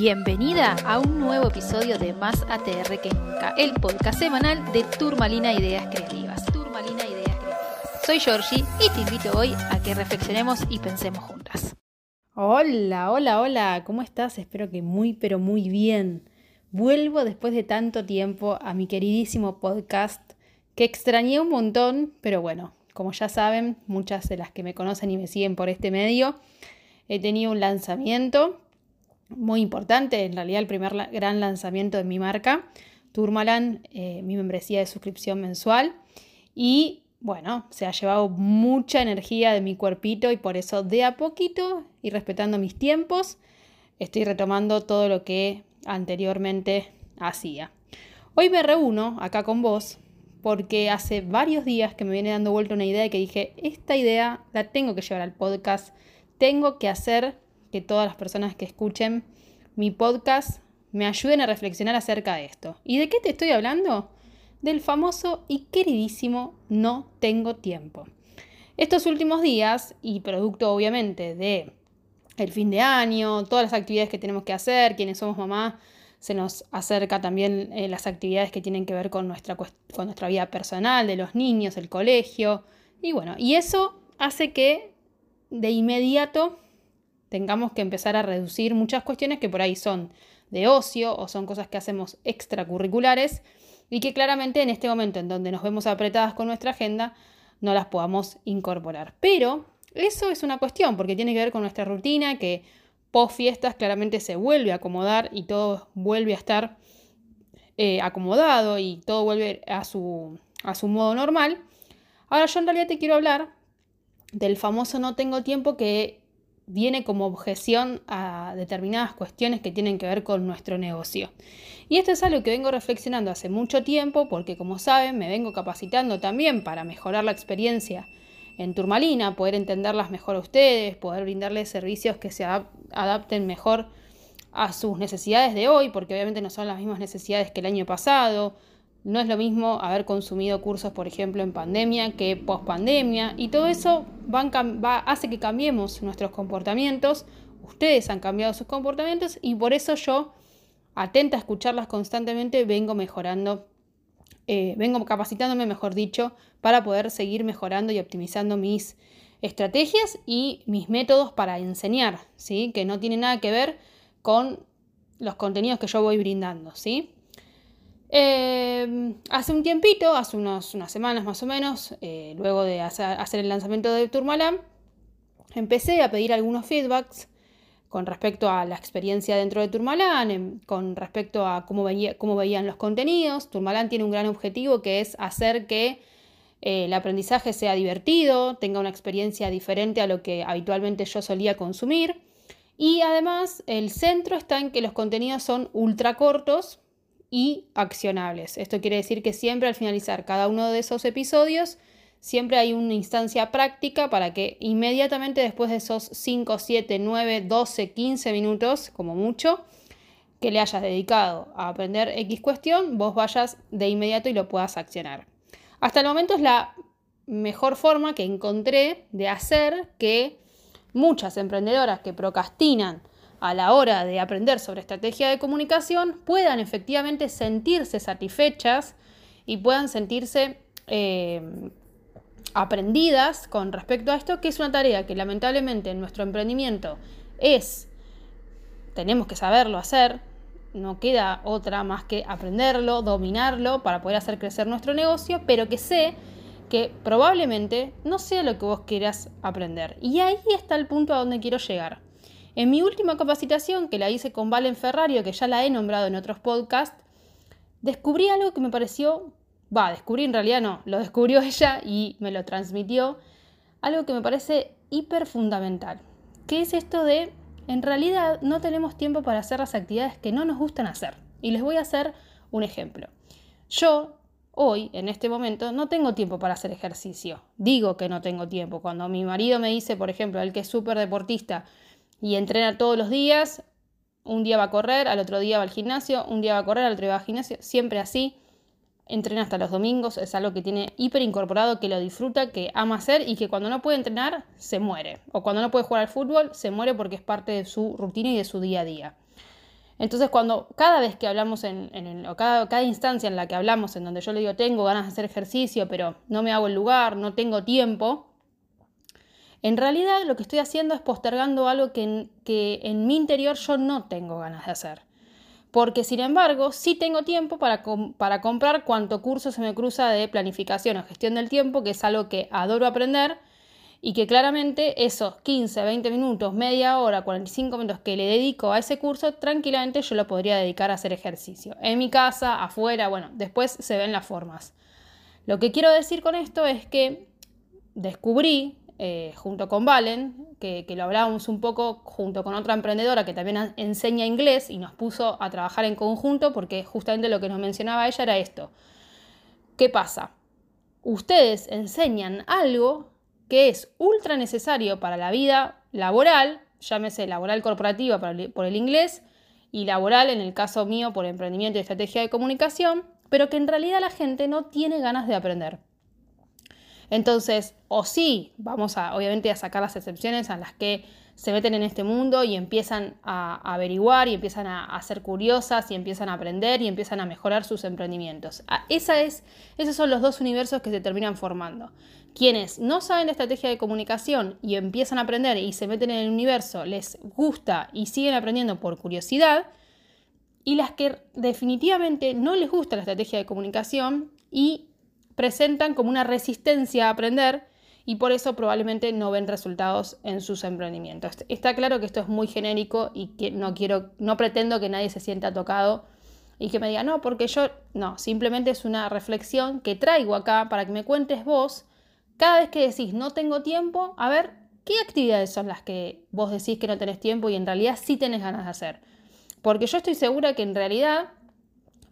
Bienvenida a un nuevo episodio de Más ATR que nunca, el podcast semanal de Turmalina Ideas Creativas. Turmalina Ideas Creativas. Soy Georgie y te invito hoy a que reflexionemos y pensemos juntas. Hola, hola, hola, ¿cómo estás? Espero que muy, pero muy bien. Vuelvo después de tanto tiempo a mi queridísimo podcast que extrañé un montón, pero bueno, como ya saben, muchas de las que me conocen y me siguen por este medio, he tenido un lanzamiento muy importante, en realidad el primer gran lanzamiento de mi marca, Turmalan, eh, mi membresía de suscripción mensual. Y bueno, se ha llevado mucha energía de mi cuerpito y por eso de a poquito y respetando mis tiempos, estoy retomando todo lo que anteriormente hacía. Hoy me reúno acá con vos porque hace varios días que me viene dando vuelta una idea que dije, esta idea la tengo que llevar al podcast, tengo que hacer que todas las personas que escuchen mi podcast me ayuden a reflexionar acerca de esto. ¿Y de qué te estoy hablando? Del famoso y queridísimo no tengo tiempo. Estos últimos días, y producto obviamente de el fin de año, todas las actividades que tenemos que hacer, quienes somos mamá, se nos acerca también eh, las actividades que tienen que ver con nuestra, con nuestra vida personal, de los niños, el colegio, y bueno, y eso hace que de inmediato tengamos que empezar a reducir muchas cuestiones que por ahí son de ocio o son cosas que hacemos extracurriculares y que claramente en este momento en donde nos vemos apretadas con nuestra agenda no las podamos incorporar. Pero eso es una cuestión porque tiene que ver con nuestra rutina que post fiestas claramente se vuelve a acomodar y todo vuelve a estar eh, acomodado y todo vuelve a su, a su modo normal. Ahora yo en realidad te quiero hablar del famoso no tengo tiempo que viene como objeción a determinadas cuestiones que tienen que ver con nuestro negocio. Y esto es algo que vengo reflexionando hace mucho tiempo porque como saben me vengo capacitando también para mejorar la experiencia en Turmalina, poder entenderlas mejor a ustedes, poder brindarles servicios que se adapten mejor a sus necesidades de hoy, porque obviamente no son las mismas necesidades que el año pasado, no es lo mismo haber consumido cursos, por ejemplo, en pandemia que post pandemia. Y todo eso hace que cambiemos nuestros comportamientos. Ustedes han cambiado sus comportamientos y por eso yo, atenta a escucharlas constantemente, vengo mejorando, eh, vengo capacitándome, mejor dicho, para poder seguir mejorando y optimizando mis estrategias y mis métodos para enseñar, ¿sí? Que no tiene nada que ver con los contenidos que yo voy brindando, ¿sí? Em, hace un tiempito, hace unos, unas semanas más o menos, eh, luego de hacer, el lanzamiento de Turmalan, empecé a pedir algunos feedbacks con respecto a la experiencia dentro de Turmalan, em, con respecto a cómo, veían los contenidos. Turmalan tiene un gran objetivo que es hacer que eh, el aprendizaje sea divertido, tenga una experiencia diferente a lo que habitualmente yo solía consumir. Y además el centro está en que los contenidos son ultra cortos, y accionables. Esto quiere decir que siempre al finalizar cada uno de esos episodios, siempre hay una instancia práctica para que inmediatamente después de esos 5, 7, 9, 12, 15 minutos, como mucho, que le hayas dedicado a aprender X cuestión, vos vayas de inmediato y lo puedas accionar. Hasta el momento es la mejor forma que encontré de hacer que muchas emprendedoras que procrastinan a la hora de aprender sobre estrategia de comunicación puedan efectivamente sentirse satisfechas y puedan sentirse eh, aprendidas con respecto a esto, que es una tarea que lamentablemente en nuestro emprendimiento es, tenemos que saberlo hacer, no queda otra más que aprenderlo, dominarlo para poder hacer crecer nuestro negocio, pero que sé que probablemente no sea lo que vos quieras aprender. Y ahí está el punto a donde quiero llegar. En mi última capacitación, que la hice con Valen Ferrario, que ya la he nombrado en otros podcasts, descubrí algo que me pareció, va, descubrí en realidad no, lo descubrió ella y me lo transmitió, algo que me parece hiper fundamental, que es esto de, en realidad no tenemos tiempo para hacer las actividades que no nos gustan hacer. Y les voy a hacer un ejemplo. Yo hoy, en este momento, no tengo tiempo para hacer ejercicio. Digo que no tengo tiempo. Cuando mi marido me dice, por ejemplo, el que es súper deportista, y entrena todos los días. Un día va a correr, al otro día va al gimnasio, un día va a correr, al otro día va al gimnasio, siempre así. Entrena hasta los domingos, es algo que tiene hiper incorporado, que lo disfruta, que ama hacer y que cuando no puede entrenar se muere. O cuando no puede jugar al fútbol se muere porque es parte de su rutina y de su día a día. Entonces, cuando cada vez que hablamos en, en o cada, cada, instancia en la que hablamos, en donde yo le digo tengo ganas de hacer ejercicio, pero no me hago el lugar, no tengo tiempo, en realidad lo que estoy haciendo es postergando algo que que en mi interior yo no tengo ganas de hacer porque sin embargo sí tengo tiempo para, para comprar cuanto curso se me cruza de planificación o gestión del tiempo, que es algo que adoro aprender y que claramente esos 15, 20 minutos, media hora, 45 minutos que le dedico a ese curso, tranquilamente yo lo podría dedicar a hacer ejercicio. En mi casa, afuera, bueno, después se ven las formas. Lo que quiero decir con esto es que descubrí eh, junto con Valen, que, lo hablábamos un poco junto con otra emprendedora que también enseña inglés y nos puso a trabajar en conjunto porque justamente lo que nos mencionaba ella era esto. ¿Qué pasa? Ustedes enseñan algo que es ultra necesario para la vida laboral, llámese laboral corporativa por el inglés y laboral en el caso mío por emprendimiento y estrategia de comunicación, pero que en realidad la gente no tiene ganas de aprender. Entonces, o sí, vamos a, obviamente, a sacar las excepciones a las que se meten en este mundo y empiezan a, averiguar y empiezan a, ser curiosas y empiezan a aprender y empiezan a mejorar sus emprendimientos. Ah, esa es, esos son los dos universos que se terminan formando. Quienes no saben de estrategia de comunicación y empiezan a aprender y se meten en el universo, les gusta y siguen aprendiendo por curiosidad, y las que definitivamente no les gusta la estrategia de comunicación y presentan como una resistencia a aprender y por eso probablemente no ven resultados en sus emprendimientos. Está claro que esto es muy genérico y que no quiero, no pretendo que nadie se sienta tocado y que me diga, no, porque yo, no, simplemente es una reflexión que traigo acá para que me cuentes vos, cada vez que decís no tengo tiempo, a ver, ¿qué actividades son las que vos decís que no tenés tiempo y en realidad sí tenés ganas de hacer? Porque yo estoy segura que en realidad,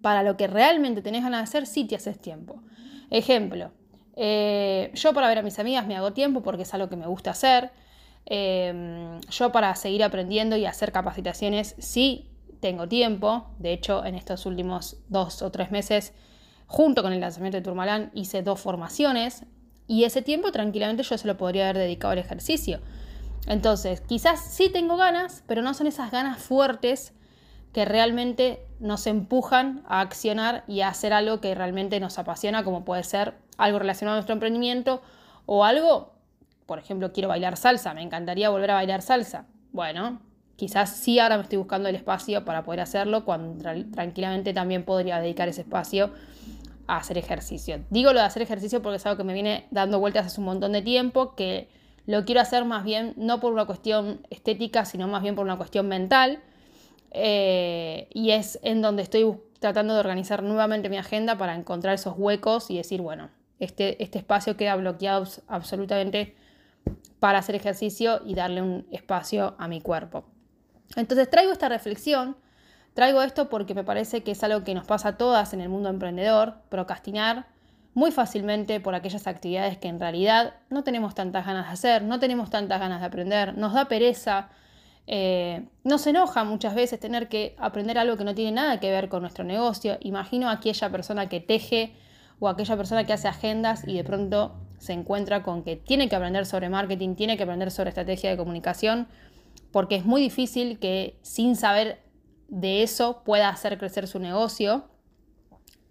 para lo que realmente tenés ganas de hacer, sí te haces tiempo. Ejemplo, eh, yo para ver a mis amigas me hago tiempo porque es algo que me gusta hacer. Em, yo para seguir aprendiendo y hacer capacitaciones sí tengo tiempo. De hecho, en estos últimos dos o tres meses, junto con el lanzamiento de Turmalán, hice dos formaciones y ese tiempo tranquilamente yo se lo podría haber dedicado al ejercicio. Entonces, quizás sí tengo ganas, pero no son esas ganas fuertes que realmente nos empujan a accionar y a hacer algo que realmente nos apasiona, como puede ser algo relacionado a nuestro emprendimiento o algo, por ejemplo, quiero bailar salsa, me encantaría volver a bailar salsa. Bueno, quizás sí ahora me estoy buscando el espacio para poder hacerlo, cuando tranquilamente también podría dedicar ese espacio a hacer ejercicio. Digo lo de hacer ejercicio porque es algo que me viene dando vueltas hace un montón de tiempo, que lo quiero hacer más bien no por una cuestión estética, sino más bien por una cuestión mental eh, y es en donde estoy tratando de organizar nuevamente mi agenda para encontrar esos huecos y decir, bueno, este, este espacio queda bloqueado absolutamente para hacer ejercicio y darle un espacio a mi cuerpo. Entonces traigo esta reflexión, traigo esto porque me parece que es algo que nos pasa a todas en el mundo emprendedor, procrastinar muy fácilmente por aquellas actividades que en realidad no tenemos tantas ganas de hacer, no tenemos tantas ganas de aprender, nos da pereza, eh, nos enoja muchas veces tener que aprender algo que no tiene nada que ver con nuestro negocio. Imagino a aquella persona que teje o aquella persona que hace agendas y de pronto se encuentra con que tiene que aprender sobre marketing, tiene que aprender sobre estrategia de comunicación, porque es muy difícil que sin saber de eso pueda hacer crecer su negocio.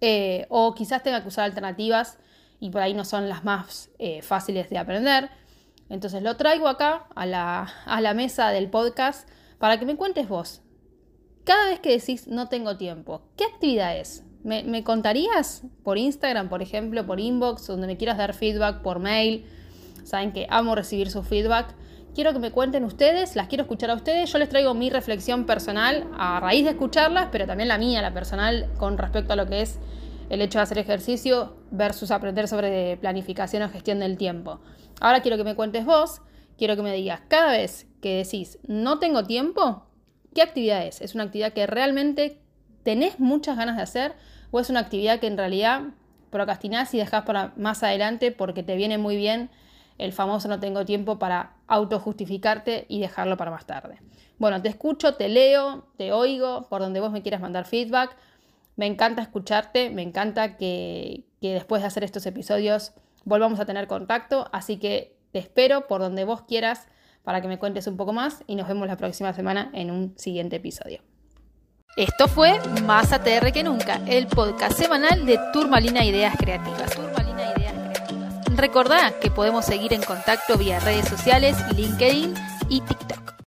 Eh, o quizás tenga que usar alternativas y por ahí no son las más eh, fáciles de aprender. Entonces lo traigo acá a la, mesa del podcast para que me cuentes vos. Cada vez que decís no tengo tiempo, ¿qué actividad es? ¿Me, contarías por Instagram, por ejemplo, por inbox, donde me quieras dar feedback, por mail? Saben que amo recibir su feedback. Quiero que me cuenten ustedes, las quiero escuchar a ustedes. Yo les traigo mi reflexión personal a raíz de escucharlas, pero también la mía, la personal, con respecto a lo que es el hecho de hacer ejercicio versus aprender sobre planificación o gestión del tiempo. Ahora quiero que me cuentes vos, quiero que me digas cada vez que decís no tengo tiempo, ¿qué actividad es? ¿Es una actividad que realmente tenés muchas ganas de hacer o es una actividad que en realidad procrastinás y dejás para más adelante porque te viene muy bien el famoso no tengo tiempo para autojustificarte y dejarlo para más tarde? Bueno, te escucho, te leo, te oigo, por donde vos me quieras mandar feedback. Me encanta escucharte, me encanta que, que después de hacer estos episodios volvamos a tener contacto, así que te espero por donde vos quieras para que me cuentes un poco más y nos vemos la próxima semana en un siguiente episodio. Esto fue Más ATR que nunca, el podcast semanal de Turmalina Ideas Creativas. Turmalina Ideas Creativas. Recordá que podemos seguir en contacto vía redes sociales, LinkedIn y TikTok.